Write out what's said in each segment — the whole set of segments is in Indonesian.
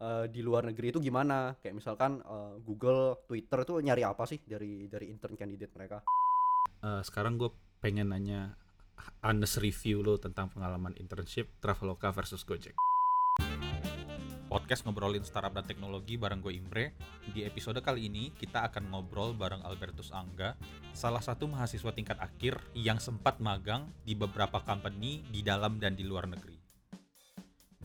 uh, di luar negeri itu gimana? Kayak misalkan uh, Google, Twitter itu nyari apa sih dari dari intern candidate mereka? Uh, sekarang gue pengen nanya honest review lo tentang pengalaman internship Traveloka versus Gojek. Podcast ngobrolin startup dan teknologi bareng gue Imre. Di episode kali ini kita akan ngobrol bareng Albertus Angga, salah satu mahasiswa tingkat akhir yang sempat magang di beberapa company di dalam dan di luar negeri.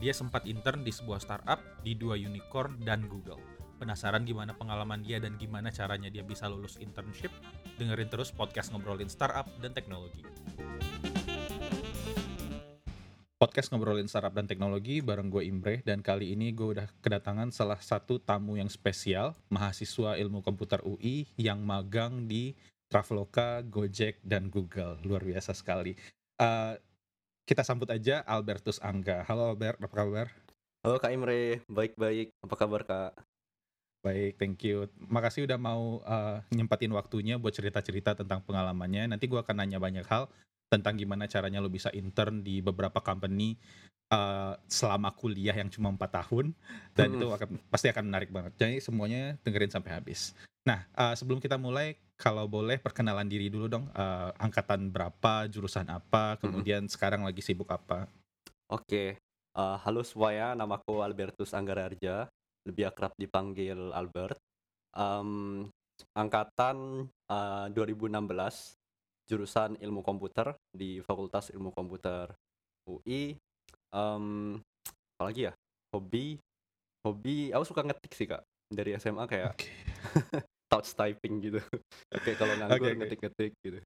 Dia sempat intern di sebuah startup, di dua unicorn, dan Google. Penasaran gimana pengalaman dia dan gimana caranya dia bisa lulus internship? Dengerin terus podcast ngobrolin startup dan teknologi. Podcast ngobrolin startup dan teknologi bareng gue Imre dan kali ini gue udah kedatangan salah satu tamu yang spesial, mahasiswa ilmu komputer UI yang magang di Traveloka, Gojek, dan Google. Luar biasa sekali. Uh, kita sambut aja Albertus Angga. Halo Albert, apa kabar? Halo Kak Imre, baik-baik. Apa kabar Kak? Baik, thank you. Makasih udah mau uh, nyempatin waktunya buat cerita-cerita tentang pengalamannya. Nanti gue akan nanya banyak hal tentang gimana caranya lo bisa intern di beberapa company uh, selama kuliah yang cuma empat tahun dan hmm. itu akan pasti akan menarik banget. Jadi semuanya dengerin sampai habis. Nah uh, sebelum kita mulai, kalau boleh perkenalan diri dulu dong. Uh, angkatan berapa, jurusan apa, kemudian hmm. sekarang lagi sibuk apa? Oke, okay. uh, halo semuanya. Namaku Albertus Anggararja, lebih akrab dipanggil Albert. Um, angkatan uh, 2016 jurusan ilmu komputer di Fakultas Ilmu Komputer UI um, apalagi ya hobi hobi aku suka ngetik sih kak dari SMA kayak okay. touch typing gitu kayak kalau nganggur okay, ngetik-ngetik gitu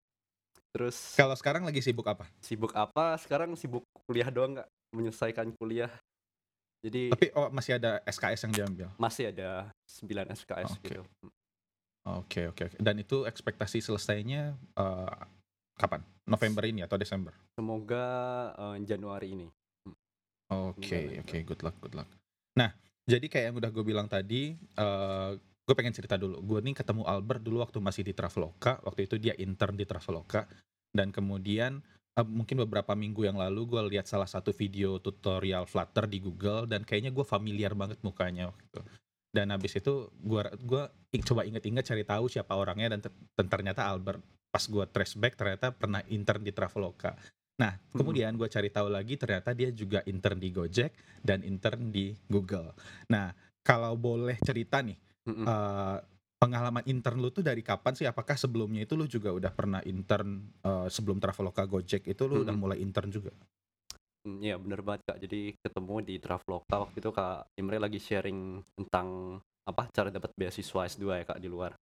terus kalau sekarang lagi sibuk apa sibuk apa sekarang sibuk kuliah doang nggak menyelesaikan kuliah jadi tapi oh masih ada SKS yang diambil masih ada 9 SKS okay. gitu Oke okay, oke okay. dan itu ekspektasi selesainya uh, kapan? November ini atau Desember? Semoga uh, Januari ini. Hmm. Oke, okay, oke, okay, good luck, good luck. Nah, jadi kayak yang udah gue bilang tadi, uh, gue pengen cerita dulu. Gue nih ketemu Albert dulu waktu masih di Traveloka. Waktu itu dia intern di Traveloka. Dan kemudian uh, mungkin beberapa minggu yang lalu gue lihat salah satu video tutorial Flutter di Google dan kayaknya gue familiar banget mukanya waktu itu. Dan habis itu gue gua coba inget-inget cari tahu siapa orangnya dan, dan ternyata Albert pas gue trace back ternyata pernah intern di Traveloka. Nah, hmm. kemudian gue cari tahu lagi ternyata dia juga intern di Gojek dan intern di Google. Nah, kalau boleh cerita nih, hmm. uh, pengalaman intern lu tuh dari kapan sih? Apakah sebelumnya itu lu juga udah pernah intern uh, sebelum Traveloka Gojek itu lu hmm. udah mulai intern juga? Hmm, iya bener banget kak. Jadi ketemu di Traveloka waktu itu kak Imre lagi sharing tentang apa cara dapat beasiswa S2 ya kak di luar.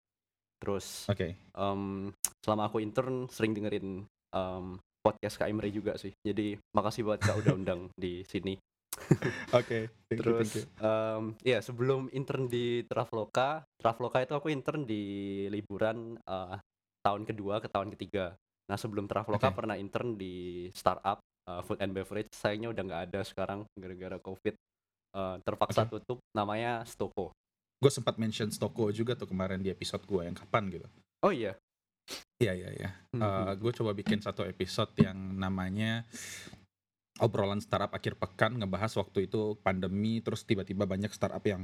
Terus okay. um, selama aku intern sering dengerin um, podcast Kak Imre juga sih. Jadi makasih buat Kak udah undang di sini. Oke, okay, Terus you, Um, ya sebelum intern di Traveloka, Traveloka itu aku intern di liburan uh, tahun kedua ke tahun ketiga. Nah sebelum Traveloka okay. pernah intern di startup uh, food and beverage. Sayangnya udah nggak ada sekarang gara-gara covid. Uh, terpaksa okay. tutup. Namanya Stoko gue sempat mention Stoko juga tuh kemarin di episode gue yang kapan gitu. Oh iya. Iya iya iya. Hmm. Eh, gue coba bikin satu episode yang namanya obrolan startup akhir pekan ngebahas waktu itu pandemi terus tiba-tiba banyak startup yang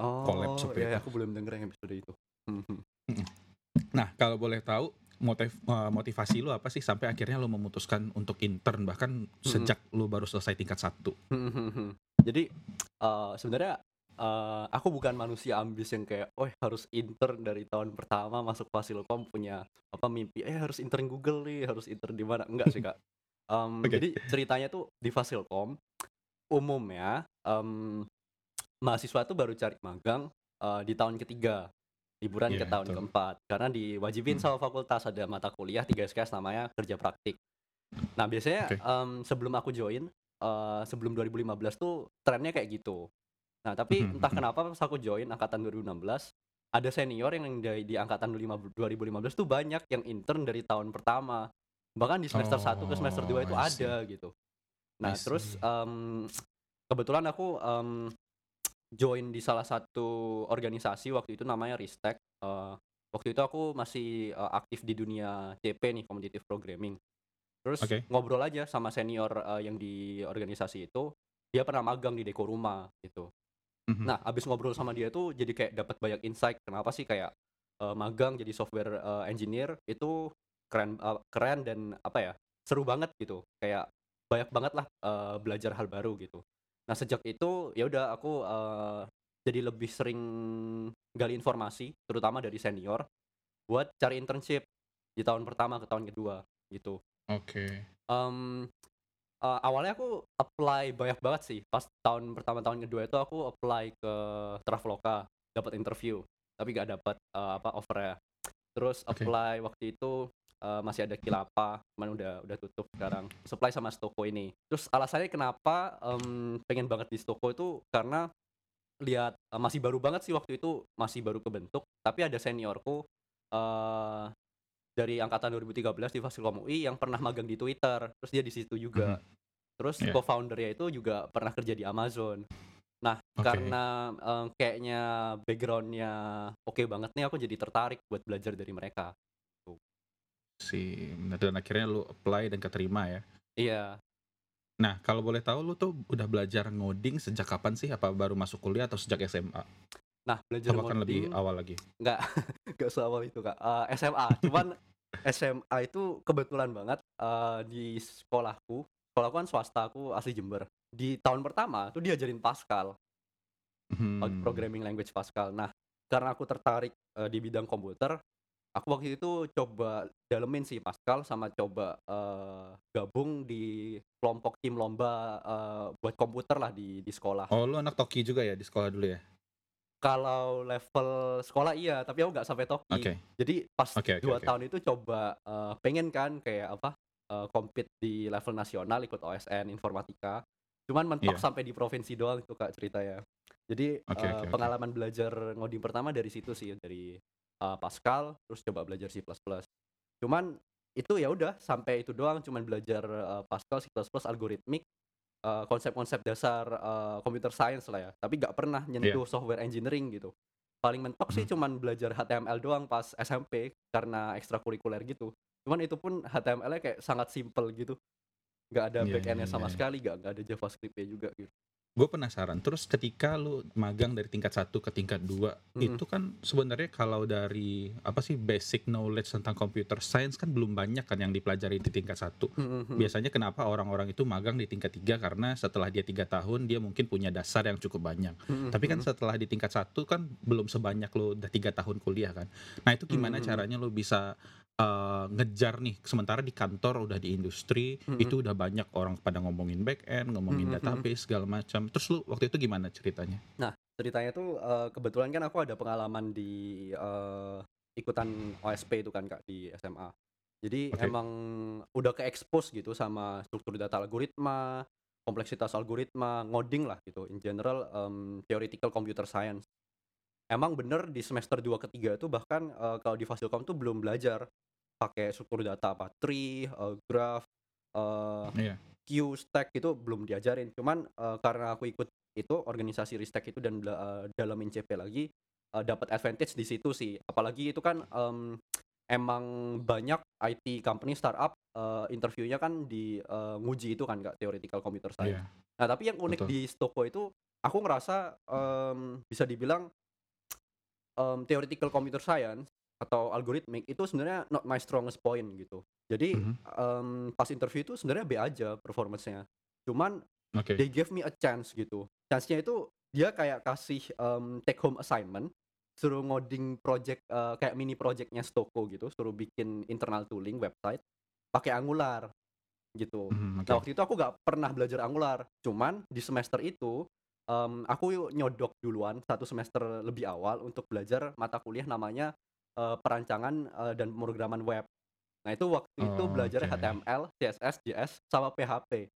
oh, collapse iya, iya, aku belum denger yang episode itu. Hmm, nah kalau boleh tahu motiv uh, motivasi lu apa sih sampai akhirnya lu memutuskan untuk intern bahkan sejak lu baru selesai tingkat satu. Jadi uh, sebenarnya uh, aku bukan manusia ambis yang kayak, oh harus intern dari tahun pertama masuk Fasilkom punya apa mimpi, eh harus intern Google nih, harus intern di mana? Enggak sih kak. Um, okay. Jadi ceritanya tuh di Fasilkom umumnya um, mahasiswa tuh baru cari magang uh, di tahun ketiga liburan yeah, ke tahun betul. keempat karena diwajibin hmm. sama fakultas ada mata kuliah tiga SKS namanya kerja praktik. Nah biasanya okay. um, sebelum aku join uh, sebelum 2015 tuh trennya kayak gitu Nah, tapi hmm, entah hmm. kenapa pas aku join angkatan 2016, ada senior yang di, di angkatan 2015 tuh banyak yang intern dari tahun pertama. Bahkan di semester oh, 1 ke semester 2 itu ada gitu. Nah, terus um, kebetulan aku um, join di salah satu organisasi waktu itu namanya Ristek. Uh, waktu itu aku masih uh, aktif di dunia CP nih, competitive programming. Terus okay. ngobrol aja sama senior uh, yang di organisasi itu, dia pernah magang di Deko Rumah gitu. Mhm. Nah, abis ngobrol sama dia tuh jadi kayak dapat banyak insight kenapa sih kayak eh, magang jadi software eh, engineer itu keren eh, keren dan apa ya seru banget gitu. Kayak banyak banget lah eh, belajar hal baru gitu. Nah sejak itu ya udah aku eh, jadi lebih sering gali informasi terutama dari senior buat cari internship di tahun pertama ke tahun kedua gitu. Oke. Em, eh, awalnya aku apply banyak banget sih. Pas tahun pertama tahun kedua itu aku apply ke Traveloka, dapat interview, tapi gak dapat eh, apa offernya. Terus Oke. apply waktu itu eh, masih ada Kilapa, cuman udah udah tutup sekarang. Supply sama Stoko ini. Terus alasannya kenapa em, pengen banget di Stoko itu karena lihat eh, masih baru banget sih waktu itu masih baru kebentuk, tapi ada seniorku eh dari angkatan 2013 di Fasilkom UI yang pernah magang di Twitter, terus dia di situ juga. Terus Iya. co-foundernya itu juga pernah kerja di Amazon. Nah, Oke. karena eh, kayaknya backgroundnya oke banget nih, aku jadi tertarik buat belajar dari mereka. Si dan akhirnya lu apply dan keterima ya. Iya, Nah, kalau boleh tahu lu tuh udah belajar ngoding sejak kapan sih? Apa baru masuk kuliah atau sejak SMA? nah belajar Apa kan lebih ngoding awal lagi? nggak nggak seawal itu kak. Eh, SMA, cuman SMA itu kebetulan banget eh, di sekolahku. Sekolahku kan swasta, aku asli Jember. Di tahun pertama tuh diajarin Pascal. Hmm. uh, programming language Pascal. Nah, karena aku tertarik uh, di bidang komputer, aku waktu itu coba dalemin sih Pascal sama coba uh, gabung di kelompok tim lomba uh, buat komputer lah di di sekolah. Oh, lu anak Toki juga ya di sekolah dulu ya? Kalau level sekolah iya, tapi aku nggak sampai toki. Oke. Jadi pas Oke, oke, dua oke. tahun itu coba uh, pengen kan kayak apa uh, compete di level nasional ikut OSN informatika. Cuman mentok Iya. sampai di provinsi doang itu kak ceritanya. Jadi Oke, uh, oke. pengalaman belajar ngoding pertama dari situ sih dari uh, Pascal terus coba belajar C++. Cuman itu ya udah sampai itu doang cuman belajar uh, Pascal C++ algoritmik uh, konsep-konsep dasar uh, computer science lah ya tapi nggak pernah nyentuh software engineering gitu paling mentok sih Hmm. cuman belajar HTML doang pas SMP karena ekstrakurikuler gitu cuman itu pun HTML-nya kayak sangat simple gitu nggak ada Iya, backend-nya iya, sama iya. sekali nggak ada JavaScript-nya juga gitu Gue penasaran. Terus ketika lu magang dari tingkat 1 ke tingkat 2, Mhm. itu kan sebenarnya kalau dari apa sih basic knowledge tentang computer science kan belum banyak kan yang dipelajari di tingkat 1. Mhm. Biasanya kenapa orang-orang itu magang di tingkat 3 karena setelah dia tiga tahun dia mungkin punya dasar yang cukup banyak. Mhm, Tapi kan setelah di tingkat satu kan belum sebanyak lo udah tiga tahun kuliah kan. Nah itu gimana Mhm. caranya lo bisa uh, ngejar nih sementara di kantor udah di industri Mhm. itu udah banyak orang pada ngomongin back end, ngomongin Mhm, database segala macam. Terus lu waktu itu gimana ceritanya? ceritanya tuh eh, kebetulan kan aku ada pengalaman di eh, ikutan OSP itu kan kak di SMA. Jadi Oke. emang udah ke expose gitu sama struktur data algoritma, kompleksitas algoritma, ngoding lah gitu. In general em, theoretical computer science. Emang bener di semester 2 ketiga itu bahkan eh, kalau di Fasilkom tuh belum belajar pakai struktur data apa tree, eh, graph, eh, Iya. Q stack itu belum diajarin. Cuman eh, karena aku ikut itu organisasi Ristek itu dan eh, dalamin CP lagi eh, dapat advantage di situ sih. Apalagi itu kan em, emang banyak IT company startup eh, interviewnya kan di eh, nguji itu kan Kak theoretical computer science. Iya. Nah, tapi yang unik Betul. di Stoko itu aku ngerasa em, bisa dibilang em, theoretical computer science atau algoritmik itu sebenarnya not my strongest point gitu. Jadi Mhm. em, pas interview itu sebenarnya B aja performance-nya. Cuman Oke. they gave me a chance gitu. Chance-nya itu dia kayak kasih em, take home assignment, suruh ngoding project eh, kayak mini projectnya Stoko gitu, suruh bikin internal tooling website pakai Angular gitu. Mhm, oke. Nah waktu itu aku nggak pernah belajar Angular, cuman di semester itu em, aku nyodok duluan satu semester lebih awal untuk belajar mata kuliah namanya eh, perancangan eh, dan pemrograman web. Nah itu waktu itu Oh, belajar oke. HTML, CSS, JS, sama PHP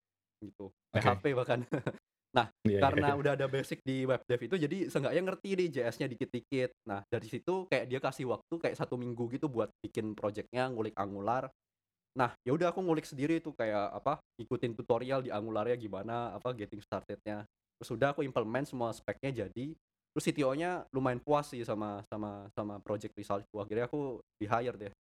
gitu. Oke. PHP bahkan Iya, iya, karena iya. udah ada basic di web dev itu jadi seenggaknya ngerti nih JS-nya dikit-dikit. Nah dari situ kayak dia kasih waktu kayak satu minggu gitu buat bikin projectnya ngulik Angular. Nah ya udah aku ngulik sendiri tuh kayak apa ikutin tutorial di Angularnya gimana apa getting startednya. Terus udah aku implement semua speknya jadi. Terus CTO-nya lumayan puas sih sama sama sama project resultku. Akhirnya aku di hire deh.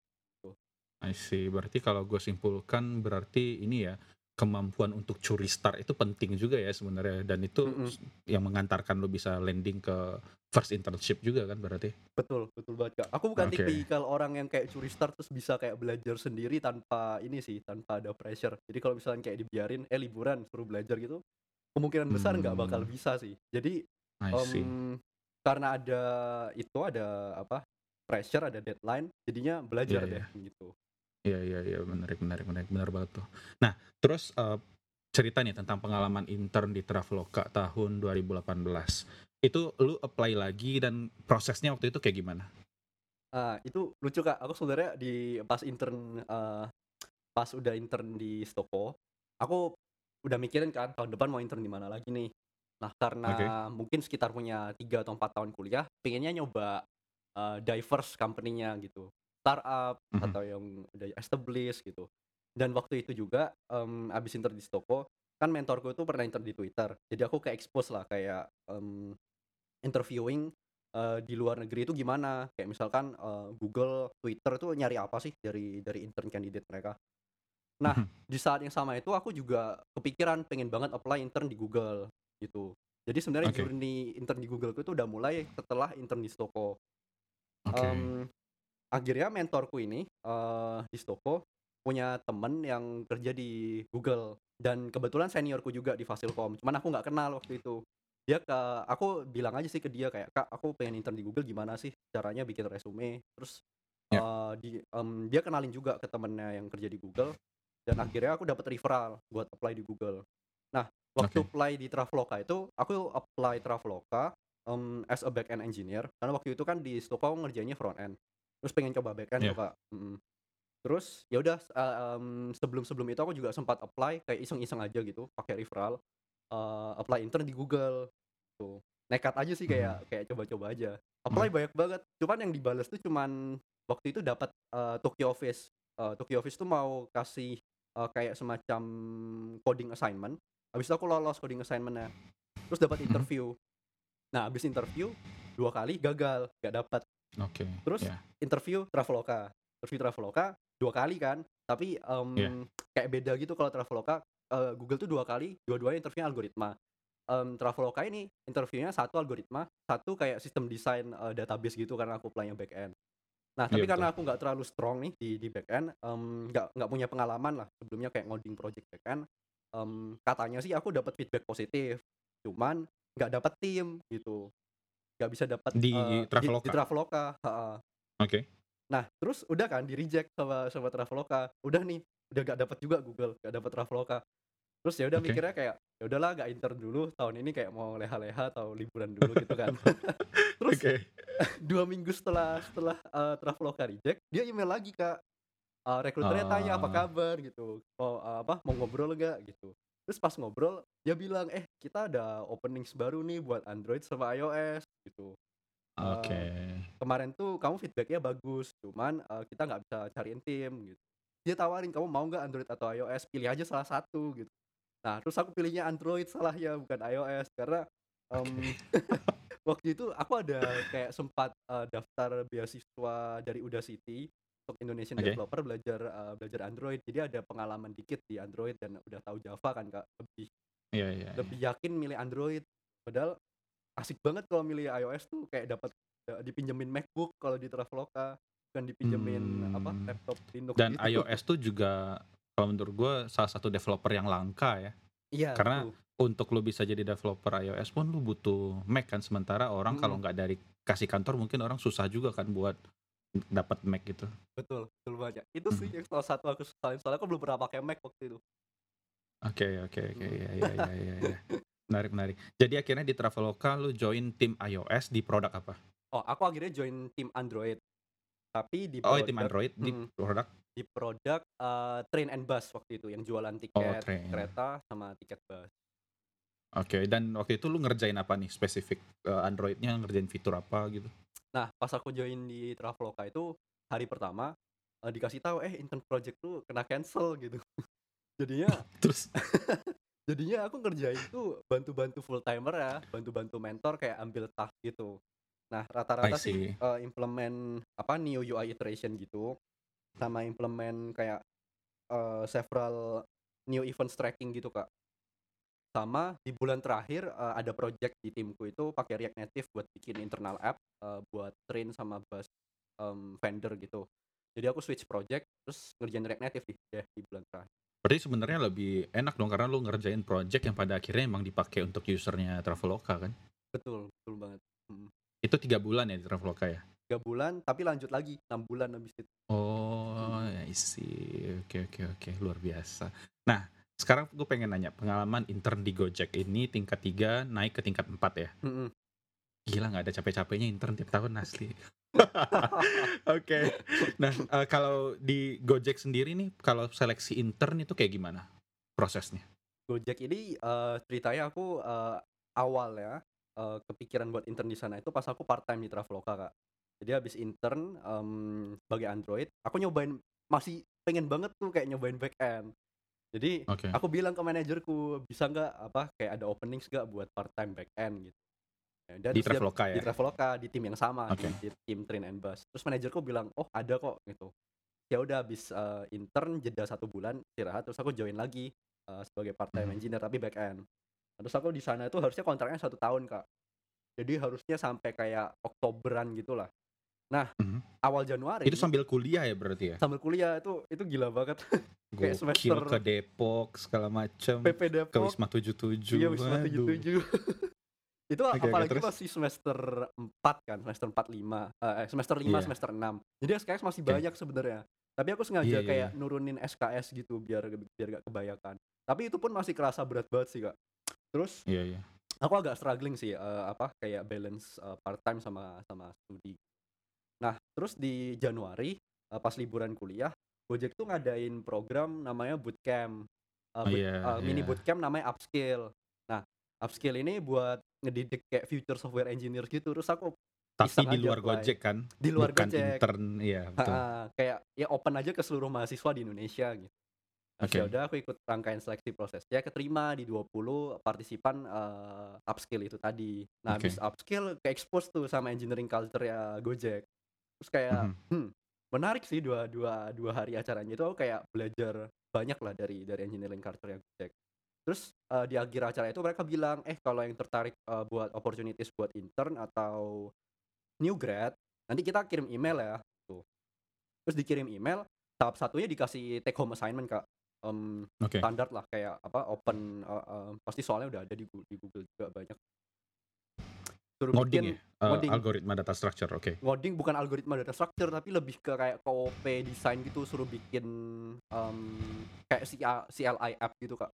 I see. Berarti kalau gue simpulkan berarti ini ya kemampuan untuk curi start itu penting juga ya sebenarnya dan itu Mhm. s yang mengantarkan lu bisa landing ke first internship juga kan berarti? Betul, betul banget, Kak. Aku bukan Oke. tipikal orang yang kayak curi start terus bisa kayak belajar sendiri tanpa ini sih, tanpa ada pressure. Jadi kalau misalnya kayak dibiarin, eh liburan suruh belajar gitu, kemungkinan besar nggak bakal Mmm. bisa sih. Jadi, mmm, karena ada itu, ada apa, pressure, ada deadline, jadinya belajar iya. deh gitu. Iya iya iya, menarik menarik menarik, benar banget tuh. Nah, terus, eee, cerita nih tentang pengalaman intern di Traveloka tahun 2018. Itu lu apply lagi dan prosesnya waktu itu kayak gimana? Ah, itu lucu, Kak. Aku sebenarnya di pas intern, eee, pas udah intern di Stoco, aku udah mikirin kan tahun depan mau intern di mana lagi nih. Nah, karena Oke. mungkin sekitar punya 3 atau 4 tahun kuliah, pengennya nyoba, eee, diverse company-nya gitu. Startup Mhm. atau yang udah established gitu. Dan waktu itu juga, mmm, habis intern di Stoco, kan mentorku itu pernah intern di Twitter. Jadi aku ke-expose lah kayak, mmm, interviewing, eee, di luar negeri itu gimana. Kayak misalkan, eee, Google, Twitter tuh nyari apa sih dari dari intern candidate mereka. Nah, Mhm. di saat yang sama itu aku juga kepikiran pengen banget apply intern di Google, gitu. Jadi sebenarnya Oke. journey intern di Google-ku itu udah mulai setelah intern di Stoco. Oke. Mmm, akhirnya mentorku ini, eee, di Stoco punya temen yang kerja di Google dan kebetulan seniorku juga di Fasilkom, cuman aku nggak kenal waktu itu. Dia ke aku bilang aja sih ke dia kayak, "Kak, aku pengen intern di Google gimana sih caranya bikin resume?" Terus, Ya. eee, di mmm, dia kenalin juga ke temennya yang kerja di Google dan akhirnya aku dapat referral buat apply di Google. Nah, waktu Oke. apply di Traveloka itu, aku apply Traveloka, mmm, as a back-end engineer karena waktu itu kan di aku ngerjainnya front end. Terus pengen coba back-end Iya. tuh, Kak, mhm. Terus ya udah, eee, mmm, sebelum-sebelum itu aku juga sempat apply kayak iseng-iseng aja gitu pakai referral, eee, apply intern di Google, tuh. Nekat aja sih kayak kayak coba-coba aja. Apply Mhm. banyak banget, cuman yang dibales tuh cuman waktu itu dapat, eee, Tokyo Office. Eee, Tokyo Office tuh mau kasih, eee, kayak semacam coding assignment, habis itu aku lolos coding assignment-nya. Terus dapat Mhm. interview. Nah, habis interview 2 kali gagal, nggak dapet. Oke, Terus ya. interview Traveloka. Interview Traveloka 2 kali kan, tapi, Iya. mmm, kayak beda gitu kalau Traveloka, eee, Google tuh 2 kali, dua-duanya interviewnya algoritma. Mmm, Traveloka ini interviewnya 1 algoritma, 1 kayak sistem desain, eee, database gitu karena aku apply-nya back-end. Nah, Iya, tapi karena betul. aku nggak terlalu strong nih di di back-end, mmm, nggak nggak punya pengalaman lah sebelumnya kayak ngoding project back-end, mmm, katanya sih aku dapat feedback positif, cuman nggak dapet tim gitu. Nggak bisa dapat, Di eee, di di Traveloka? Traveloka, heeh. Oke. Nah, terus udah kan di-reject sama sama Traveloka. Udah nih, udah nggak dapet juga Google, nggak dapet Traveloka. Terus ya udah Oke. mikirnya kayak, ya udahlah nggak intern dulu, tahun ini kayak mau leha-leha atau liburan dulu gitu kan. Terus Oke. 2 minggu setelah setelah, eee, Traveloka reject, dia email lagi, Kak. Eee, rekruternya tanya, "Apa Oh. kabar?" gitu, "Mau, eee, apa, mau ngobrol nggak?" gitu. Terus pas ngobrol, dia bilang, "Eh, kita ada openings baru nih buat Android sama iOS," gitu. Oke. Eee, "Kemarin tuh kamu feedback-nya bagus, cuman, eee, kita nggak bisa cariin tim," gitu. Dia tawarin, "Kamu mau nggak Android atau iOS? Pilih aja salah satu," gitu. Nah, terus aku pilihnya Android salahnya, bukan iOS. Karena, mmm, waktu itu aku ada kayak sempat, eee, daftar beasiswa dari Udacity untuk Indonesian Oke. developer belajar, eee, belajar Android. Jadi ada pengalaman dikit di Android dan udah tahu Java kan, Kak, lebih Iya iya lebih yakin milih Android. Padahal asik banget kalau milih iOS tuh kayak dapat, dipinjemin MacBook kalau di Traveloka, bukan dipinjemin apa, Mmm, laptop Linux dan gitu. iOS tuh juga kalau menurut gua salah satu developer yang langka ya. Iya, Karena betul. untuk lu bisa jadi developer iOS pun lu butuh Mac kan, sementara orang kalau Mhm. nggak dari kasih kantor mungkin orang susah juga kan buat dapat Mac gitu. Betul, betul banget. Itu sih Mhm. yang salah satu aku sesalin, soalnya aku belum pernah pakai Mac waktu itu. Oke oke oke, iya iya iya iya iya. Menarik menarik. Jadi akhirnya di Traveloka lu join tim iOS di produk apa? Oh, aku akhirnya join tim Android. Tapi di Oh, tim produk Android di mhm, produk? di produk, eee, Train and Bus waktu itu, yang jualan Oh, tiket train. kereta sama tiket bus. Oke, dan waktu itu lu ngerjain apa nih spesifik, eee, Android-nya ngerjain fitur apa gitu? Nah, pas aku join di Traveloka itu hari pertama, eee, dikasih tahu, "Eh, intern project lu kena cancel," gitu. Jadinya Terus? jadinya aku ngerjain tuh bantu-bantu full timer ya, bantu-bantu mentor kayak ambil task gitu. Nah, rata-rata sih, see. eee, implement apa, new UI iteration gitu, sama implement kayak, eee, several new events tracking gitu, Kak. Sama di bulan terakhir, eee, ada project di timku itu pakai React Native buat bikin internal app, eee, buat train sama bus, mmm, vendor gitu. Jadi aku switch project, terus ngerjain React Native nih deh di bulan terakhir. Berarti sebenarnya lebih enak dong karena lu ngerjain project yang pada akhirnya emang dipakai untuk usernya Traveloka kan? Betul, betul banget. Mhm. Itu 3 bulan ya di Traveloka ya? 3 bulan, tapi lanjut lagi 6 bulan habis itu. Oh, I see. Oke oke oke, luar biasa. Nah, sekarang gue pengen nanya, pengalaman intern di Gojek ini tingkat 3 naik ke tingkat 4 ya? Mhm. Gila nggak ada capek-capeknya intern tiap tahun asli. Oke. Nah, eee, kalau di Gojek sendiri nih, kalau seleksi intern itu kayak gimana prosesnya? Gojek ini, eee, ceritanya aku, eee, awalnya, eee, kepikiran buat intern di sana itu pas aku part-time di Traveloka, Kak. Jadi habis intern, mmm, sebagai Android, aku nyobain masih pengen banget tuh kayak nyobain back-end. Jadi Oke. aku bilang ke manajerku, "Bisa nggak, apa, kayak ada openings nggak buat part-time back-end?" Gitu. Ya udah, Di Traveloka di ya? Traveloka, di tim yang sama, Oke. di di tim train and bus. Terus manajerku bilang, "Oh ada kok," gitu. Ya udah habis, eee, intern jeda 1 bulan, istirahat, terus aku join lagi, eee, sebagai part-time Mhm. engineer tapi back-end. Terus aku di sana itu harusnya kontraknya 1 tahun, Kak. Jadi harusnya sampai kayak Oktoberan gitulah. Nah, Mhm. awal Januari Itu sambil kuliah ya berarti ya? sambil kuliah itu itu gila banget. Kayak semester- ke Depok segala macem, PP ke Depok, Wisma 77. iya Wisma waduh. 77. Itu oke, apalagi terus? masih semester 4 kan, semester 4, 5, eh, semester 5, Iya. semester 6. Jadi SKS masih Oke. banyak sebenarnya. Tapi aku sengaja Iya, iya, kayak iya. nurunin SKS gitu biar biar gak kebanyakan. Tapi itu pun masih kerasa berat banget sih, Kak. Terus Iya iya. aku agak struggling sih, eee, apa, kayak balance, eee, part-time sama sama studi. Nah, terus di Januari, eee, pas liburan kuliah, Gojek tuh ngadain program namanya bootcamp. Oh, boot iya, eee, mini iya. bootcamp namanya upskill. Nah, upskill ini buat ngedidik kayak future software engineer gitu, terus aku Tapi di luar apply. Gojek kan? Di luar Bukan Gojek. intern, iya betul. Heeh, kayak ya open aja ke seluruh mahasiswa di Indonesia gitu. Oke. ya udah aku ikut rangkaian seleksi prosesnya, keterima di 20 partisipan, eee, upskill itu tadi. Nah, habis upskill ke-expose tuh sama engineering culture ya Gojek. Terus kayak, Mhm. hmm, menarik sih dua dua dua hari acaranya itu aku kayak belajar banyak lah dari dari engineering culture ya Gojek. Terus, eee, di akhir acara itu mereka bilang, "Eh, kalau yang tertarik, eee, buat opportunities buat intern atau new grad, nanti kita kirim email ya," tuh. Terus dikirim email, tahap satunya dikasih take home assignment, Kak. Mmm, Oke. standar lah kayak apa, open, eee eee, pasti soalnya udah ada di di Google juga banyak. Suruh Ngoding bikin ya? Ngoding. algoritma data structure, oke. Ngoding bukan algoritma data structure, tapi lebih ke kayak KOP desain gitu, suruh bikin, mmm, kayak CLI app gitu, Kak.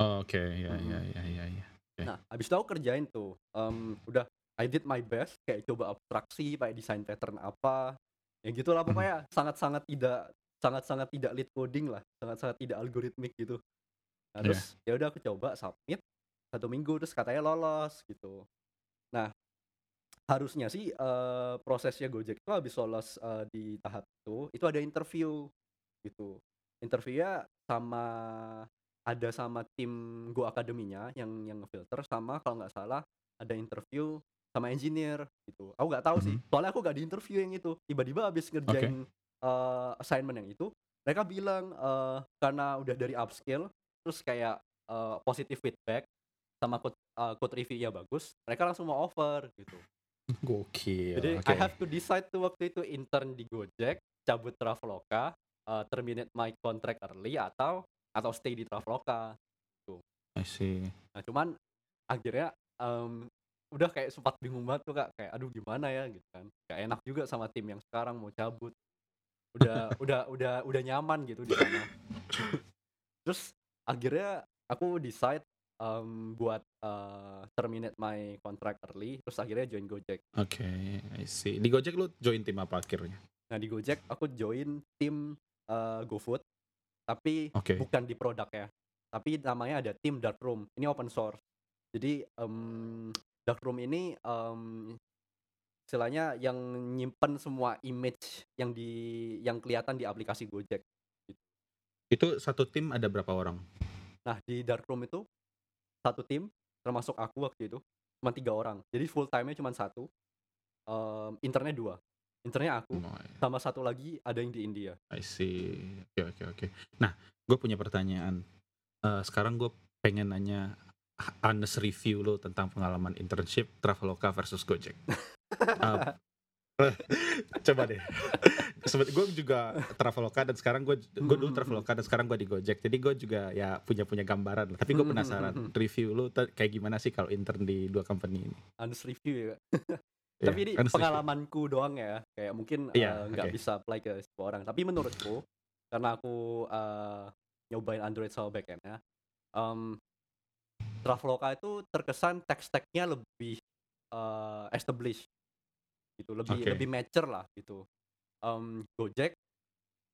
Oke, iya Mhm. iya iya iya. Oke. Nah, habis itu aku kerjain tuh, mmm, udah I did my best, kayak coba abstraksi, kayak desain pattern apa, ya gitulah pokoknya sangat-sangat tidak sangat-sangat tidak lead coding lah, sangat-sangat tidak algoritmik gitu. Nah, Iya. terus ya udah aku coba submit, 1 minggu terus katanya lolos gitu. Nah, harusnya sih, eee, prosesnya Gojek itu habis lolos, eee, di tahap itu, itu ada interview gitu. Interview-nya sama ada sama tim Go Academy-nya yang yang ngefilter sama kalau nggak salah ada interview sama engineer gitu. Aku nggak tahu sih, Mhm. soalnya aku nggak di interview yang itu. Tiba-tiba habis ngerjain, eee, assignment yang itu, mereka bilang, eee, karena udah dari upskill, terus kayak, eee, positive feedback sama code eee, code review-nya bagus, mereka langsung mau offer gitu. Gokil, Jadi oke. I have to decide tuh waktu itu intern di Gojek, cabut Traveloka, eee, terminate my contract early atau atau stay di Traveloka. I see. Nah, cuman akhirnya, mmm, udah kayak sempat bingung banget tuh, Kak, kayak aduh gimana ya gitu kan. Nggak enak juga sama tim yang sekarang mau cabut. Udah udah udah udah nyaman gitu di sana. Terus akhirnya aku decide, mmm, buat, eee, terminate my contract early, terus akhirnya join Gojek. Oke, I see. Di Gojek lu join tim apa akhirnya? Nah, di Gojek aku join tim, eee, GoFood, tapi Oke. bukan di produk ya, tapi namanya ada tim Darkroom, ini open source. Jadi, mmm, Darkroom ini, mmm, istilahnya yang nyimpen semua image yang di yang kelihatan di aplikasi Gojek. Itu satu tim ada berapa orang? Nah, di Darkroom itu satu tim, termasuk aku waktu itu, cuma 3 orang. Jadi full time-nya cuma 1, mmm, internnya 2. Internnya aku, Oh, sama satu lagi ada yang di India. I see. Oke oke oke. Nah, gue punya pertanyaan. Eh, sekarang gue pengen nanya honest review lo tentang pengalaman internship Traveloka versus Gojek. Coba deh. Sebet gue juga Traveloka dan sekarang gue gue dulu Traveloka dan sekarang gue di Gojek. Jadi gue juga ya punya punya gambaran. lah. Tapi gue penasaran review lo ta- kayak gimana sih kalau intern di dua company ini. honest review ya Kak. Ya, tapi ini honest review. pengalamanku doang ya kayak mungkin Iya, eh, nggak oke. bisa apply ke semua orang tapi menurutku karena aku eh, nyobain Android sama backendnya um, Traveloka itu terkesan tech stacknya lebih eh, established gitu lebih Oke. lebih mature lah gitu Em, Gojek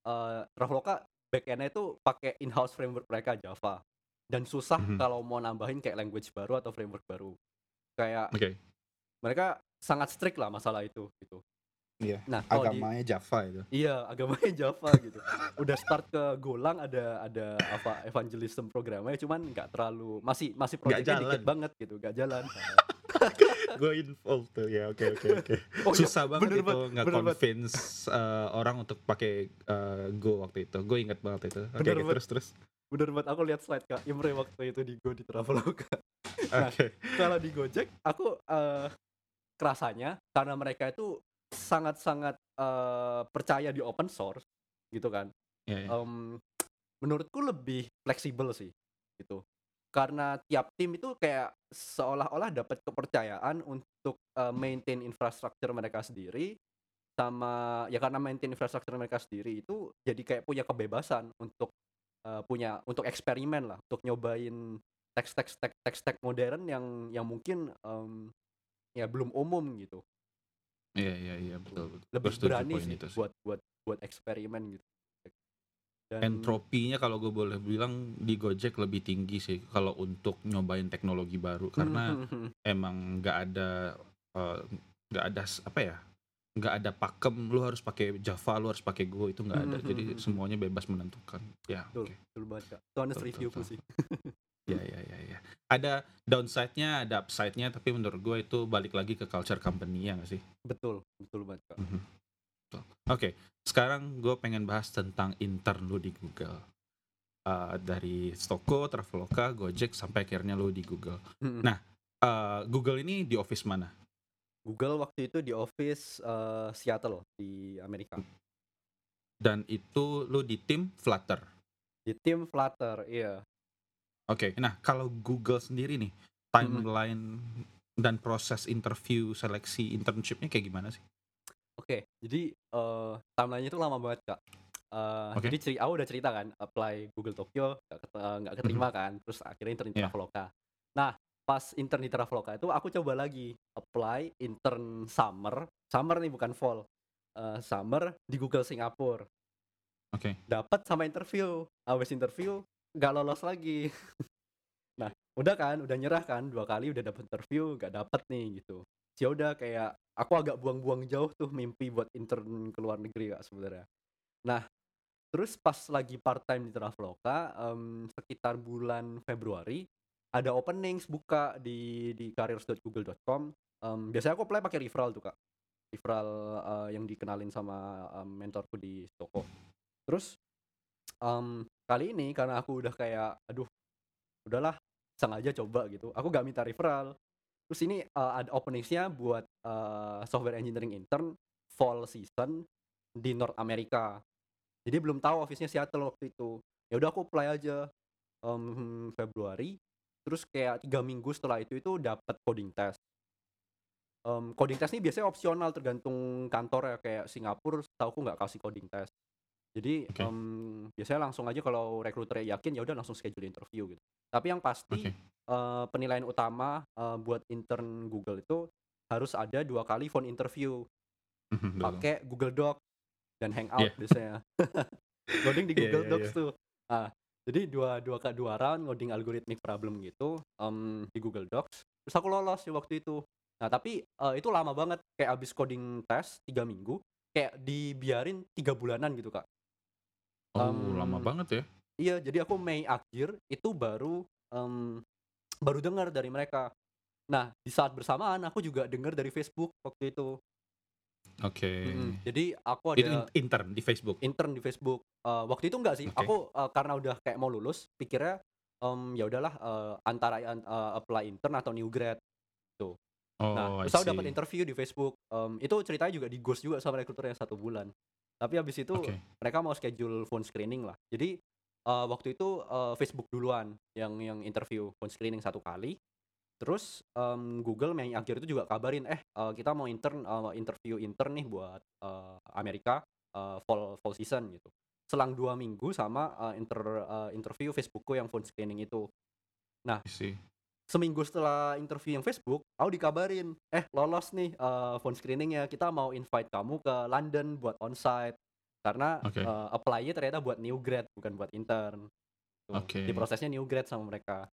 eh, Traveloka backendnya itu pakai in-house framework mereka Java dan susah Mhm. kalau mau nambahin kayak language baru atau framework baru kayak Oke. mereka sangat strict lah masalah itu gitu. Iya. Nah, kalau di Agamanya Java itu. iya agamanya Java gitu. Udah start ke Golang ada ada apa evangelism programnya cuman nggak terlalu masih masih proyeknya dikit banget gitu, nggak jalan. gue involved tuh ya oke oke oke Oh iya, susah banget bener itu banget, nggak banget. convince uh, orang untuk pakai uh, Go waktu itu gue ingat banget itu oke oke, banget. terus terus Bener banget aku lihat slide Kak Imre waktu itu di Go di Traveloka. Nah, oke Kalau di Gojek aku eh, kerasanya karena mereka itu sangat-sangat eh, percaya di open source gitu kan. ya, ya. em, menurutku lebih fleksibel sih gitu karena tiap tim itu kayak seolah-olah dapat kepercayaan untuk eh, maintain infrastruktur mereka sendiri sama ya karena maintain infrastruktur mereka sendiri itu jadi kayak punya kebebasan untuk eh, punya untuk eksperimen lah untuk nyobain teks teks teks teks teks modern yang yang mungkin em, ya belum umum gitu. Iya iya iya betul betul. Lebih setuju berani sih itu sih. buat buat buat eksperimen gitu dan entropinya kalau gue boleh bilang di Gojek lebih tinggi sih kalau untuk nyobain teknologi baru karena emang nggak ada uh, nggak ada s- apa ya nggak ada pakem lu harus pakai Java lu harus pakai Go itu nggak ada Mhm, jadi mhm, mhm. semuanya bebas menentukan ya Betul, oke betul banget kak. Itu honest Betul, reviewku betul. sih. ya ya ya ya ada downside-nya ada upside-nya tapi menurut gue itu balik lagi ke culture company ya nggak sih Betul, betul banget kak. Mhm. Betul. oke sekarang gue pengen bahas tentang intern lu di Google Uh, dari Stoko, Traveloka, Gojek sampai akhirnya lu di Google. Mm-mm. Nah, Uh, Google ini di office mana? Google waktu itu di office eh, Seattle di Amerika. Dan itu lu di tim Flutter. Di tim Flutter, iya. Oke, nah kalau Google sendiri nih, timeline dan proses interview seleksi internshipnya kayak gimana sih? Oke, jadi eh timelinenya itu lama banget kak. Eh, Oke. Jadi ceri- aku udah cerita kan, apply Google Tokyo nggak ket- eh, nggak keterima kan, terus akhirnya intern di Iya. Traveloka. Nah, pas intern di Traveloka itu aku coba lagi apply intern summer, summer nih bukan fall, Eh, summer di Google Singapura. Oke, dapat sama interview habis interview nggak lolos lagi nah udah kan udah nyerah kan dua kali udah dapet interview nggak dapet nih gitu ya udah kayak aku agak buang-buang jauh tuh mimpi buat intern ke luar negeri kak sebenarnya. Nah terus pas lagi part time di Traveloka em, sekitar bulan Februari ada openings buka di di careers.google.com Em, biasanya aku apply pakai referral tuh kak. Referral eh, yang dikenalin sama em, mentorku di toko. Terus em, kali ini karena aku udah kayak aduh udahlah sengaja coba gitu. Aku gak minta referral terus ini eh, ada openingsnya buat eh, software engineering intern fall season di North America. Jadi belum tahu office-nya Seattle waktu itu. Ya udah aku apply aja em, Februari. Terus kayak tiga minggu setelah itu itu dapat coding test. Em, coding test ini biasanya opsional tergantung kantor ya kayak Singapura tahu aku nggak kasih coding test. Jadi Oke. em, biasanya langsung aja kalau recruiter yakin ya udah langsung schedule interview gitu. Tapi yang pasti Oke. Eh, penilaian utama eh, buat intern Google itu harus ada dua kali phone interview betul. pakai Google Doc dan Hangout Iya. biasanya. Ngoding di Iya, Google iya, Docs iya. tuh. Ah, jadi dua dua kak dua round ngoding algoritmic problem gitu em, di Google Docs. Terus aku lolos di waktu itu. Nah tapi eh, itu lama banget kayak abis coding test tiga minggu kayak dibiarin tiga bulanan gitu kak. Oh, Em, lama banget ya. Iya jadi aku Mei akhir itu baru em, baru dengar dari mereka. Nah di saat bersamaan aku juga dengar dari Facebook waktu itu. Oke. Mm-mm. Jadi aku Itu ada in- intern di Facebook. intern di Facebook. Eh, waktu itu enggak sih, Oke. aku eh, karena udah kayak mau lulus, pikirnya mmm, ya udahlah, eee, antara an eee, apply intern atau new grad, tuh. Nah, Oh, I terus aku dapat interview di Facebook, mmm, itu ceritanya juga di-ghost juga sama recruiter-nya 1 bulan. Tapi habis itu Oke. mereka mau schedule phone screening lah. Jadi, eee, waktu itu, eee, Facebook duluan yang yang interview, phone screening 1 kali, terus, mmm, Google Mei akhir itu juga kabarin, "Eh, eee, kita mau intern eee, interview intern nih buat, eee, Amerika, eee, fall fall season," gitu. Selang 2 minggu sama, eee, inter eee, interview Facebook-ku yang phone screening itu. Nah seminggu setelah interview yang Facebook, aku dikabarin, "Eh, lolos nih, eee, phone screening-nya, kita mau invite kamu ke London buat onsite." Karena, Oke. eee, apply-nya ternyata buat new grad bukan buat intern. Tuh, Oke. diprosesnya new grad sama mereka.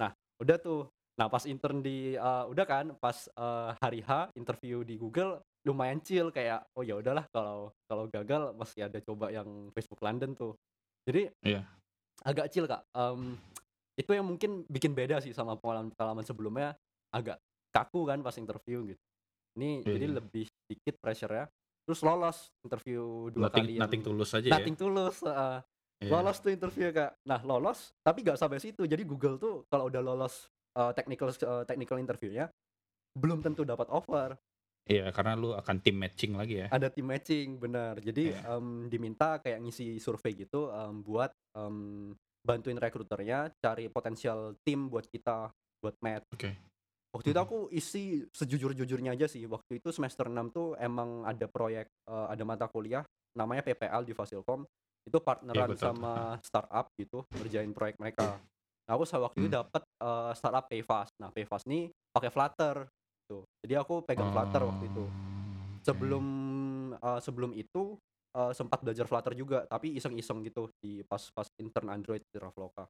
Nah, udah tuh. Nah, pas intern di eee, udah kan pas, eee, hari H interview di Google lumayan chill kayak, "Oh, ya udahlah kalau kalau gagal masih ada coba yang Facebook London tuh." Jadi Iya. agak chill, Kak, mmm, itu yang mungkin bikin beda sih sama pengalaman-pengalaman sebelumnya, agak kaku kan pas interview gitu. Ini Iya jadi iya. lebih dikit pressure-nya, terus lolos interview 2 Nothing kali nothing yang tulus aja ya? nothing tulus, heeh. Iya. Lolos tuh interview, Kak. Nah, lolos tapi nggak sampai situ. Jadi Google tuh kalau udah lolos, eee, technical eee, technical interview-nya, belum tentu dapat offer. Iya, karena lu akan team matching lagi ya? Ada team matching, bener. Jadi, Iya. mmm, diminta kayak ngisi survei gitu, mmm, buat, mmm, bantuin recruiter-nya cari potensial tim buat kita, buat match. Oke. Waktu itu Mhm. aku isi sejujur-jujurnya aja sih. Waktu itu semester 6 tuh emang ada proyek, eee, ada mata kuliah namanya PPL di Fasilkom, itu partneran betul tuh, sama startup gitu, ngerjain proyek mereka. Nah, aku waktu itu Mmm. dapet, eee, startup Payfast. Nah, Payfast nih pakai Flutter, tuh. Jadi aku pegang Flutter waktu itu. Oh. Sebelum, eee, sebelum itu, eee, sempat belajar Flutter juga, tapi iseng-iseng gitu di pas pas intern Android di Traveloka.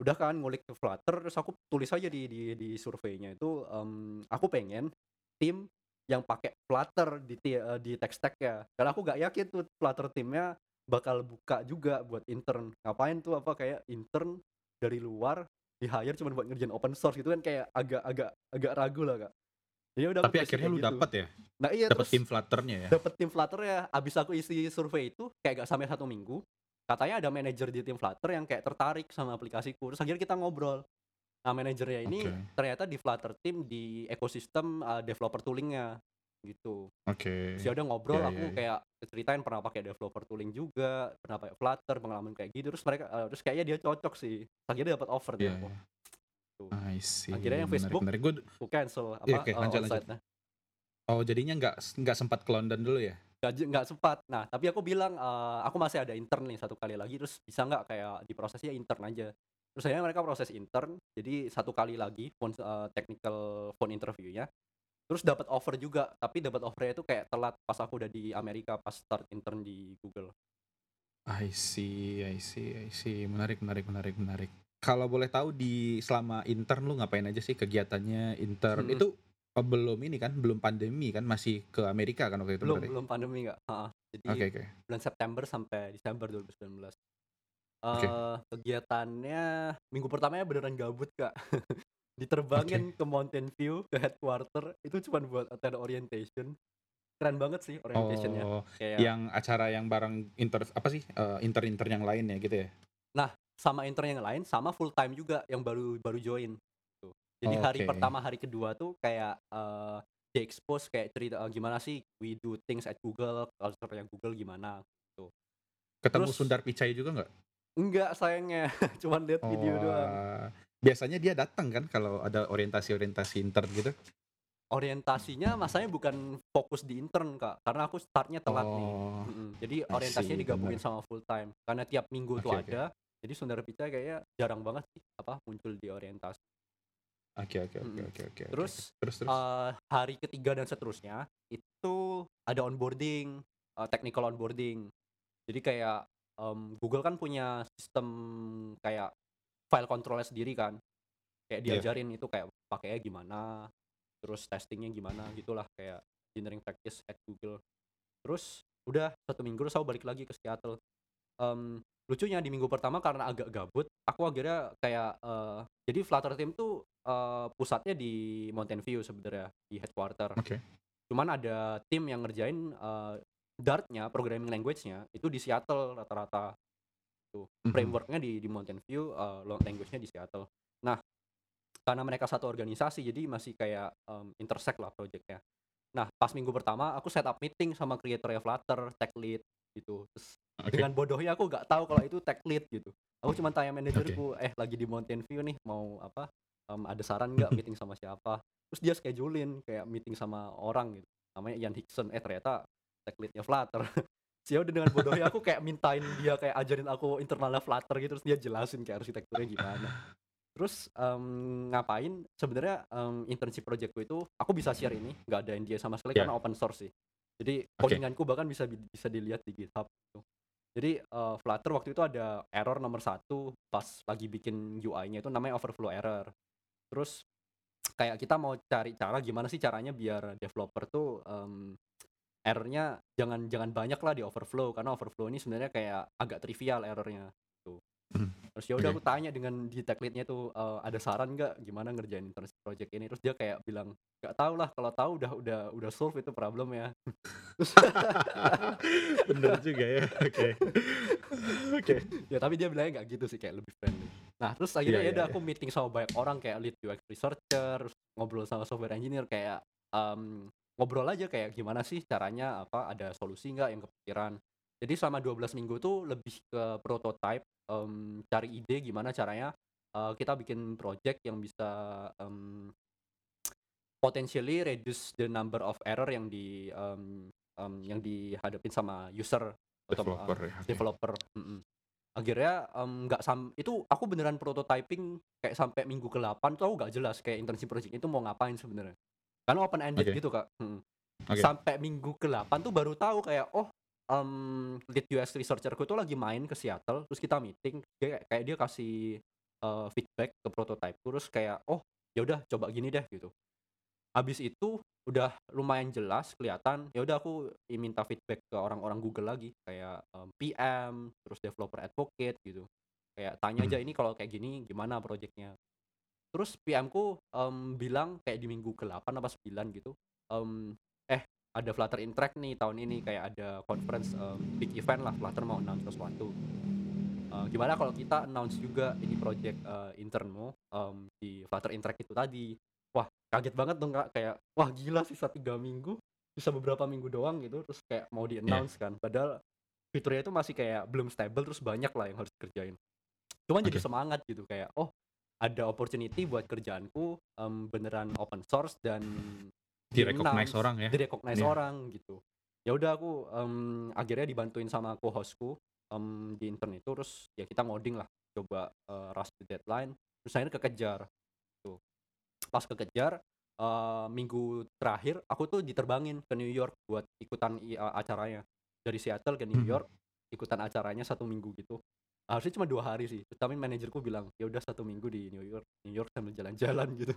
Udah kan ngulik ke Flutter, terus aku tulis aja di di di surveinya itu, mmm, aku pengen tim yang pakai Flutter di eee, di tech stack-nya. Karena aku nggak yakin tuh Flutter team-nya bakal buka juga buat intern. Ngapain tuh apa kayak intern dari luar di-hire cuman buat ngerjain open source gitu kan kayak agak agak agak ragu lah, Kak. Jadi ya udah Tapi akhirnya lu gitu. dapet ya? Nah iya, Dapet terus tim Flutter-nya ya? dapet tim Flutter-nya. Abis aku isi survei itu kayak nggak sampai 1 minggu, katanya ada manajer di tim Flutter yang kayak tertarik sama aplikasiku, terus akhirnya kita ngobrol. Nah, manajernya ini Oke. ternyata di Flutter team di ekosistem, eee, developer tooling-nya, gitu. Oke. Terus ya udah ngobrol, Iya aku iya iya. kayak ceritain pernah pakai developer tooling juga, pernah pakai Flutter, pengalaman kayak gitu, terus mereka eee, terus kayaknya dia cocok sih. Akhirnya dapat offer deh Iya aku. iya. Tuh. I see. Akhirnya yang Menarik Facebook menarik. Gua aku cancel Iya, apa, oke, eee, lanjut lanjut. onsite-nya. Oh, jadinya nggak nggak sempat ke London dulu ya? Je nggak sempat. Nah, tapi aku bilang, eee, "Aku masih ada intern nih 1 kali lagi, terus bisa nggak kayak diprosesnya intern aja?" Terus akhirnya mereka proses intern, jadi 1 kali lagi phone eee, technical phone interview-nya. Terus dapat offer juga, tapi dapat offer-nya itu kayak telat pas aku udah di Amerika, pas start intern di Google. I see I see I see. Menarik menarik menarik menarik. Kalau boleh tahu di selama intern lu ngapain aja sih kegiatannya intern? Mhm. Itu, eee, belum ini kan, belum pandemi kan, masih ke Amerika kan waktu itu Belum berarti? belum pandemi, Kak, heeh. Jadi Oke oke. bulan September sampai Desember 2019. Oke. Eee, kegiatannya minggu pertamanya beneran gabut, Kak. Diterbangin ke Mountain View, ke headquarter, itu cuman buat attend orientation. Keren banget sih orientation-nya. Oh, Kayak yang acara yang bareng inter apa sih, eee, intern-intern yang lain ya gitu ya? Nah, sama intern yang lain, sama full time juga yang baru baru join, tuh. Jadi hari Oke. pertama, hari kedua tuh kayak, eee, di-expose kayak cerita, eee, gimana sih we do things at Google, culture-nya Google gimana, gitu. Ketemu Terus Sundar Pichai juga nggak? Enggak sayangnya, cuman lihat video doang. Biasanya dia datang kan kalau ada orientasi-orientasi intern gitu? Orientasinya masanya bukan fokus di intern, Kak, karena aku start-nya telat nih. Oh, Mhm, jadi orientasinya digabungin bener. sama full time. Karena tiap minggu tuh Oke oke. ada, jadi Sundar Pichai kayaknya jarang banget sih, apa, muncul di orientasi. Oke oke oke oke oke. Terus, Terus terus? eee, hari ketiga dan seterusnya, itu ada onboarding, eee, technical onboarding. Jadi kayak, mmm, Google kan punya sistem kayak file control-nya sendiri kan. Kayak Iya. diajarin itu kayak pakainya gimana, terus testing-nya gimana, gitulah kayak engineering practice at Google. Terus udah 1 minggu terus aku balik lagi ke Seattle. Mmm, lucunya di minggu pertama karena agak gabut, aku akhirnya kayak, eee, jadi Flutter team tuh, eee, pusatnya di Mountain View sebenarnya, di headquarter. Oke. Cuman ada tim yang ngerjain, eee, Dart-nya, programming language-nya, itu di Seattle rata-rata. Tuh, Mhm. framework-nya di di Mountain View, lo language-nya di Seattle. Nah, karena mereka satu organisasi jadi masih kayak, mmm, intersect lah project-nya. Nah, pas minggu pertama aku set up meeting sama creator-nya Flutter, tech lead gitu. Terus Oke. dengan bodohnya aku nggak tahu kalau itu tech lead gitu. Aku cuma tanya manajerku, "Eh, lagi di Mountain View nih, mau apa, mmm, ada saran nggak meeting sama siapa?" Terus dia schedule-in kayak meeting sama orang gitu, namanya Ian Hickson, eh ternyata tech lead-nya Flutter. Ya udah dengan bodohnya aku kayak mintain dia kayak ajarin aku internalnya Flutter gitu, terus dia jelasin kayak arsitekturnya gimana. Terus, mmm, ngapain, sebenarnya, mmm, internship project-ku itu aku bisa share ini, nggak ada NDA sama sekali Ya. karena open source sih. Jadi Oke. coding-anku bahkan bisa bi bisa dilihat di GitHub gitu. Jadi, eee, Flutter waktu itu ada error nomor 1 pas lagi bikin UI-nya itu namanya overflow error. Terus kayak kita mau cari cara gimana sih caranya biar developer tuh, mmm, error-nya jangan jangan banyak lah di overflow, karena overflow ini sebenarnya kayak agak trivial error-nya, Mhm, Terus ya udah oke. aku tanya dengan di tech lead-nya tuh, eee, "Ada saran nggak gimana ngerjain internship project ini?" Terus dia kayak bilang, "Nggak tahu lah, kalau tahu udah udah udah solve itu problem-nya." Terus Bener juga ya, oke. Oke. Ya tapi dia bilangnya nggak gitu sih, kayak lebih friendly. Nah, terus Iya akhirnya ya iya udah iya. aku meeting sama banyak orang kayak lead UX researcher, ngobrol sama software engineer kayak, mmm, ngobrol aja kayak gimana sih caranya, apa, ada solusi nggak yang kepikiran. Jadi selama 12 minggu tuh lebih ke prototype, mmm, cari ide gimana caranya, eee, kita bikin project yang bisa, mmm, potentially reduce the number of error yang di, mmm mmm, yang dihadapin sama user atau, eee, Developer ya, developer, mhm. Akhirnya, mmm, nggak sam itu aku beneran prototyping kayak sampai minggu ke-8 tuh aku nggak jelas kayak internship project itu mau ngapain sebenarnya. Karena open ended Oke. gitu, Kak, mhm. Oke. Sampai minggu ke-8 tuh baru tahu kayak, oh, mmm, lead UX researcher-ku tuh lagi main ke Seattle, terus kita meeting, dia kayak dia kasih, eee, feedback ke prototype-ku, terus kayak, "Oh, ya udah coba gini deh," gitu. Habis itu udah lumayan jelas kelihatan, ya udah aku minta feedback ke orang-orang Google lagi kayak, mmm, PM, terus developer advocate gitu. Kayak tanya aja, Mhm. "Ini kalau kayak gini gimana project-nya?" Terus PM-ku, mmm, bilang kayak di minggu ke-8 apa 9 gitu, mmm, "Eh, ada Flutter Interact nih tahun ini, kayak ada conference, mmm, big event lah, Flutter mau announce sesuatu. Eee, gimana kalau kita announce juga ini project, eee, internmu, mmm, di Flutter Interact itu tadi." Wah, kaget banget dong, Kak, kayak, wah gila sisa 3 minggu, bisa beberapa minggu doang gitu, terus kayak mau Iya. di-announce kan. Padahal fiturnya itu masih kayak belum stable, terus banyak lah yang harus dikerjain. Cuman jadi Oke. semangat gitu kayak, oh, ada opportunity buat kerjaanku, mmm, beneran open source dan Di-recognize di-announce, orang ya? di-recognize Iya. orang gitu. Ya udah aku, mmm, akhirnya dibantuin sama co-host-ku, mmm, di intern itu, terus ya kita ngoding lah, coba, eee, rush the deadline, terus akhirnya kekejar, tuh. Pas kekejar, eee, minggu terakhir aku tuh diterbangin ke New York buat ikutan eee, acaranya. Dari Seattle ke New Mhm. York, ikutan acaranya 1 minggu gitu. Harusnya cuma 2 hari sih, tapi manajerku bilang, "Ya udah 1 minggu di New York New York sambil jalan-jalan," gitu.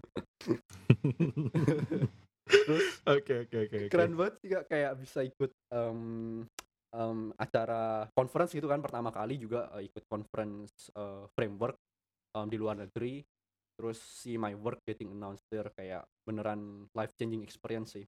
Terus Oke oke oke keren banget sih, Kak, kayak bisa ikut, mmm mmm, acara conference gitu kan pertama kali juga, eee, ikut conference, eee, framework, mmm, di luar negeri, terus see my work getting announced there, kayak beneran life changing experience sih.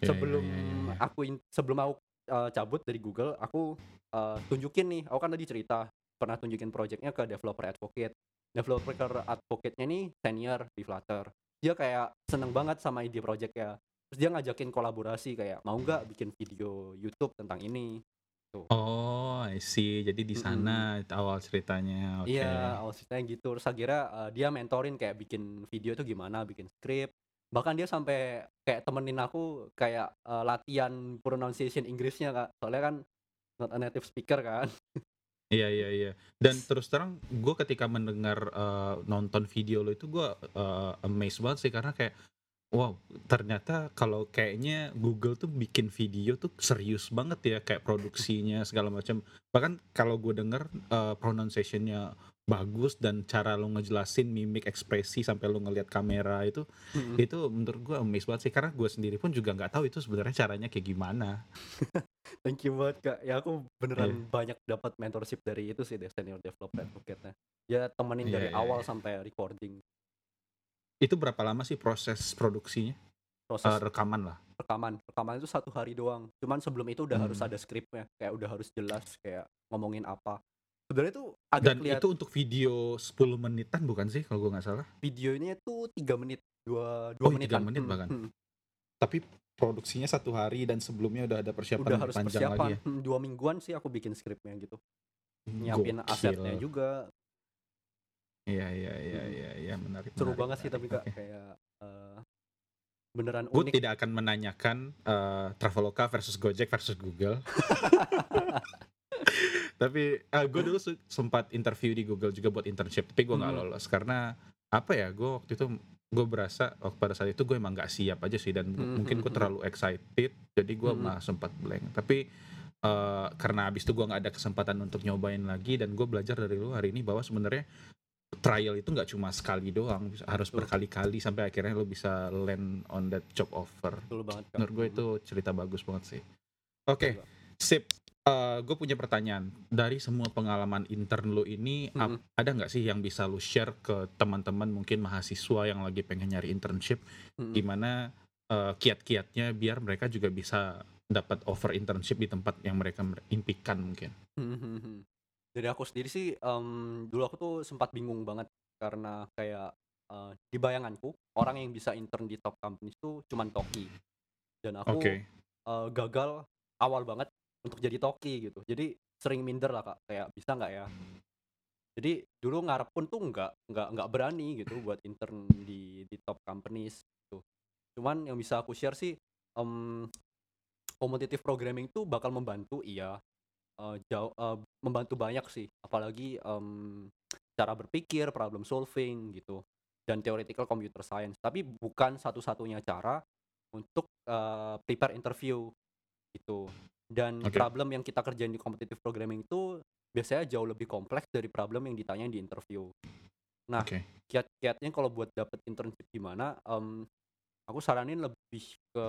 Ya ya Sebelum ya ya ya. aku in sebelum aku, eee, cabut dari Google, aku, eee, tunjukin nih, aku kan tadi cerita pernah tunjukin project-nya ke developer advocate. Developer advocate-nya nih senior di Flutter. Dia kayak seneng banget sama ide project-nya. Terus dia ngajakin kolaborasi kayak, "Mau nggak bikin video YouTube tentang ini?" Tuh. Oh, I see. Jadi di sana itu awal ceritanya, oke. Iya, awal ceritanya gitu. Terus akhirnya, eee, dia mentorin kayak bikin video itu gimana, bikin skrip. Bahkan dia sampai kayak temenin aku kayak, eee, latihan pronunciation Inggrisnya, Kak. Soalnya kan not a native speaker kan. Iya iya iya. Dan terus terang gue ketika mendengar, eee, nonton video lo itu gue, eee, amazed banget sih karena kayak, wow ternyata kalau kayaknya Google tuh bikin video tuh serius banget ya, kayak produksinya segala macam. Bahkan kalau gue denger, eee, pronunciation-nya bagus dan cara lo ngejelasin mimik, ekspresi, sampai lo ngelihat kamera itu, Mhm. itu menurut gue amazed banget sih karena gue sendiri pun juga nggak tahu itu sebenarnya caranya kayak gimana. Thank you banget, Kak. Ya aku beneran banyak dapat mentorship dari itu sih, dari senior developer advocate-nya. Dia temenin Iya dari iya awal iya. sampai recording. Itu berapa lama sih proses produksinya? Proses rekaman lah? rekaman. Rekaman itu 1 hari doang. Cuman sebelum itu udah harus Mmm. ada skripnya, kayak udah harus jelas kayak ngomongin apa. Sebenarnya tuh agak Dan kelihat itu untuk video 10 menitan bukan sih kalau gue nggak salah? videonya tuh 3 menit, 2 2 Oh, 3 menitan, menit mhm bahkan. mhm. Tapi produksinya satu hari dan sebelumnya udah ada persiapan Udah harus panjang lagi persiapan, ya? mhm, 2 mingguan sih aku bikin skripnya gitu. Nyiapin asetnya Gokil. juga. Iya iya iya iya iya, menarik Seru menarik banget sih tapi Kak, oke. kayak, eee, beneran Gue unik. tidak akan menanyakan, eee, Traveloka versus Gojek versus Google. Tapi, eee, gue dulu sempat interview di Google juga buat internship, tapi gue nggak Mhm. lolos karena apa ya, gue waktu itu gue berasa oh, pada saat itu gue emang nggak siap aja sih dan Mhm mungkin gue mhm. terlalu excited, jadi gue Mhm. malah sempat blank. Tapi, eee, karena abis itu gue nggak ada kesempatan untuk nyobain lagi dan gue belajar dari lu hari ini bahwa sebenarnya trial itu nggak cuma sekali doang, harus berkali-kali sampai akhirnya lu bisa land on that job offer. Betul banget Kak, Menurut gue itu cerita bagus banget sih. Oke, Kak. sip. Eee, gue punya pertanyaan, dari semua pengalaman intern lu ini, ap Mhm. ada nggak sih yang bisa lu share ke teman-teman mungkin mahasiswa yang lagi pengen nyari internship, Mhm. gimana, eee, kiat-kiatnya biar mereka juga bisa dapat offer internship di tempat yang mereka mer impikan mungkin? Mhm mhm. Dari aku sendiri sih, mmm, dulu aku tuh sempat bingung banget karena kayak, eee, di bayanganku orang yang bisa intern di top companies tuh cuman Toki. Dan aku, Oke. eee, gagal awal banget untuk jadi Toki gitu. Jadi sering minder lah Kak, kayak bisa nggak ya? Jadi dulu ngarep pun tuh nggak nggak nggak berani gitu buat intern di di top companies gitu. Cuman yang bisa aku share sih, mmm, competitive programming tuh bakal membantu iya, eee, jauh eee, membantu banyak sih, apalagi, mmm, cara berpikir, problem solving gitu, dan theoretical computer science. Tapi bukan satu-satunya cara untuk, eee, prepare interview gitu. Dan Oke. problem yang kita kerjain di competitive programming itu biasanya jauh lebih kompleks dari problem yang ditanyain di interview. Nah, Oke. kiat-kiatnya kalau buat dapet internship gimana, mmm, aku saranin lebih ke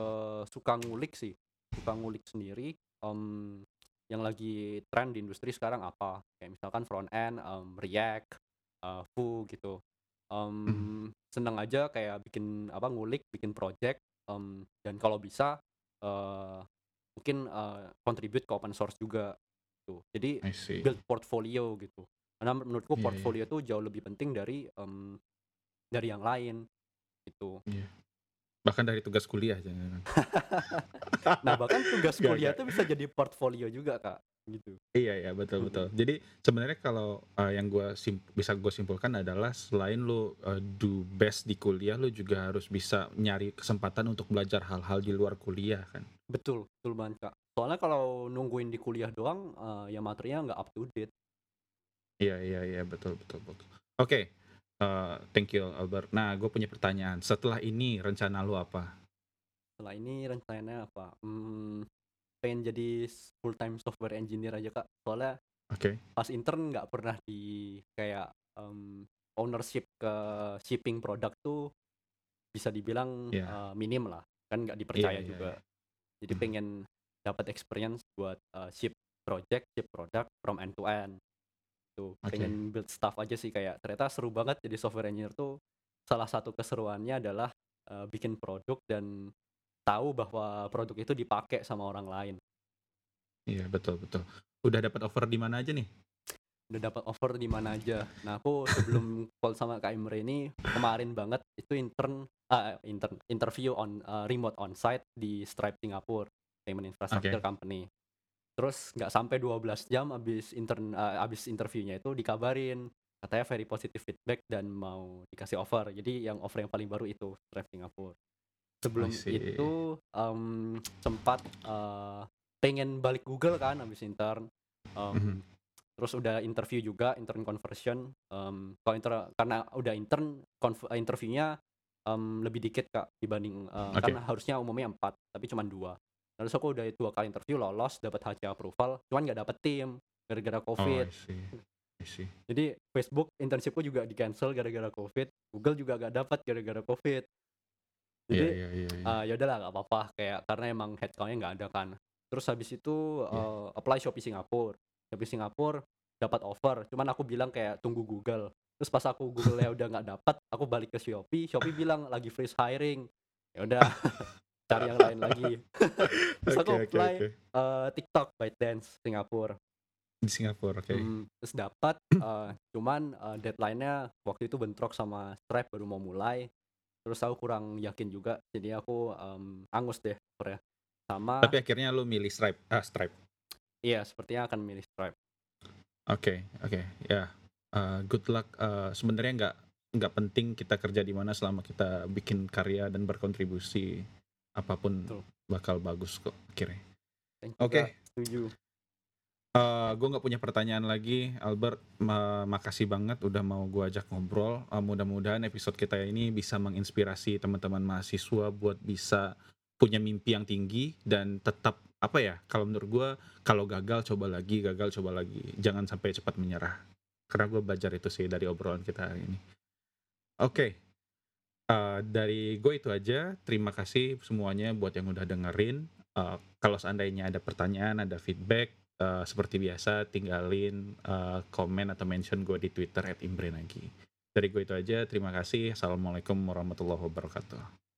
suka ngulik sih, suka ngulik sendiri, mmm, yang lagi tren di industri sekarang apa, kayak misalkan front end, mmm, React, eee, Vue gitu. Mmm, seneng aja kayak bikin apa, ngulik, bikin project, mmm, dan kalau bisa, eee, mungkin, eee, contribute ke open source juga gitu. Jadi build portfolio gitu. Karena menurutku Iya iya. portfolio tuh jauh lebih penting dari, mmm, dari yang lain gitu. Iya. Bahkan dari tugas kuliah jangan-jangan. Nah, bahkan tugas kuliah tuh bisa jadi portfolio juga Kak, gitu. Iya iya, betul betul. Jadi sebenarnya kalau, eee, yang gua sim bisa gue simpulkan adalah selain lu, eee, do best di kuliah, lu juga harus bisa nyari kesempatan untuk belajar hal-hal di luar kuliah kan? Betul, betul banget Kak. Soalnya kalau nungguin di kuliah doang, eee, ya materinya nggak up to date. Iya iya iya, betul betul betul. Oke, eee, thank you Albert. Nah, gue punya pertanyaan, setelah ini rencana lu apa? Setelah ini rencananya apa, mmm, pengen jadi full time software engineer aja Kak. Soalnya Oke. pas intern nggak pernah di kayak, mmm, ownership ke shipping produk tuh bisa dibilang, Iya. eee, minim lah, kan nggak dipercaya iya juga. iya. Jadi Mhm. pengen dapat experience buat, eee, ship project, ship product from end to end. Tuh, Oke. pengen build stuff aja sih kayak ternyata seru banget jadi software engineer tuh, salah satu keseruannya adalah, eee, bikin produk dan tahu bahwa produk itu dipakai sama orang lain. Iya, betul betul. Udah dapat offer di mana aja nih? Udah dapat offer di mana aja. Nah, aku sebelum call sama Kak Imre ini, kemarin banget itu intern eee, intern, interview on eee, remote onsite di Stripe Singapore, payment infrastructure Oke. company. Terus nggak sampai 12 jam abis intern eee, abis interviewnya itu dikabarin, katanya very positive feedback dan mau dikasih offer. Jadi yang offer yang paling baru itu, Stripe Singapore. Sebelum itu, mmm, sempat, eee, pengen balik Google kan abis intern, mmm, Mhm. terus udah interview juga, intern conversion, mmm, kalau inter karena udah intern, konv interviewnya, mmm, lebih dikit Kak dibanding eee, Oke. kan harusnya umumnya 4, tapi cuman 2. Terus aku udah 2 kali interview lolos, dapat HC approval, cuman nggak dapet tim, gara-gara Oh, Covid. I see I see. Jadi Facebook internship-ku juga di-cancel gara-gara Covid, Google juga nggak dapat gara-gara Covid. Jadi, iya iya iya. eee, ya udahlah nggak apa-apa, kayak karena emang headcount-nya nggak ada kan. Terus habis itu, eee, apply Shopee Singapore. Shopee Singapore dapat offer, cuman aku bilang kayak tunggu Google. Terus pas aku Google-nya udah nggak dapat, aku balik ke Shopee, Shopee bilang lagi freeze hiring. Ya udah, cari yang lain lagi. Terus aku Oke oke apply, oke. eee, TikTok, ByteDance Singapore. Di Singapura, oke. Hmm, terus dapat, eee, cuman, eee, deadline-nya waktu itu bentrok sama Stripe baru mau mulai, terus aku kurang yakin juga, jadi aku, mmm, angus deh akhirnya. Sama Tapi akhirnya lu milih Stripe ah, Stripe? iya, sepertinya akan milih Stripe. Oke oke, ya, eee, good luck, eee, sebenarnya nggak nggak penting kita kerja di mana selama kita bikin karya dan berkontribusi, apa pun Betul. bakal bagus kok akhirnya. Oke. juga setuju. Eee, gue nggak punya pertanyaan lagi, Albert, ma makasih banget udah mau gue ajak ngobrol, eee, mudah-mudahan episode kita ini bisa menginspirasi teman-teman mahasiswa buat bisa punya mimpi yang tinggi dan tetap, apa ya, kalau menurut gue, kalau gagal coba lagi gagal coba lagi, jangan sampai cepat menyerah. Karena gue belajar itu sih dari obrolan kita hari ini. Oke, eee, dari gue itu aja, terima kasih semuanya buat yang udah dengerin, eee, kalau seandainya ada pertanyaan, ada feedback, eee, seperti biasa tinggalin, eee, komen atau mention gue di Twitter @imbrenagi. Dari gue itu aja, terima kasih. Assalamualaikum warahmatullahi wabarakatuh.